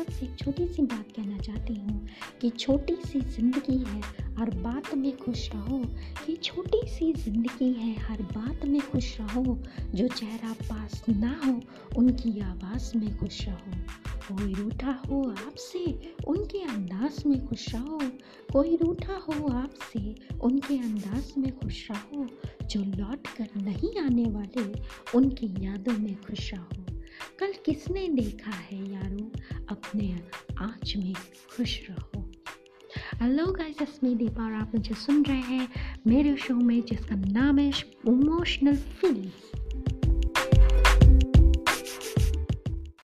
बस एक छोटी सी बात कहना चाहती हूँ कि छोटी सी ज़िंदगी है, हर बात में खुश रहो। कि छोटी सी ज़िंदगी है, हर बात में खुश रहो। जो चेहरा पास ना हो, उनकी आवाज़ में खुश रहो। कोई रूठा हो आपसे, उनके अंदाज में खुश रहो। कोई रूठा हो आपसे, उनके अंदाज में खुश रहो। जो लौट कर नहीं आने वाले, उनकी यादों में खुश रहो। कल किसने देखा है यारो? अपने आँच में खुश रहो। हेलो गाइस इसमें दीपा और आप मुझे सुन रहे हैं मेरे शो में जिसका नाम है इमोशनल फीलिंग्स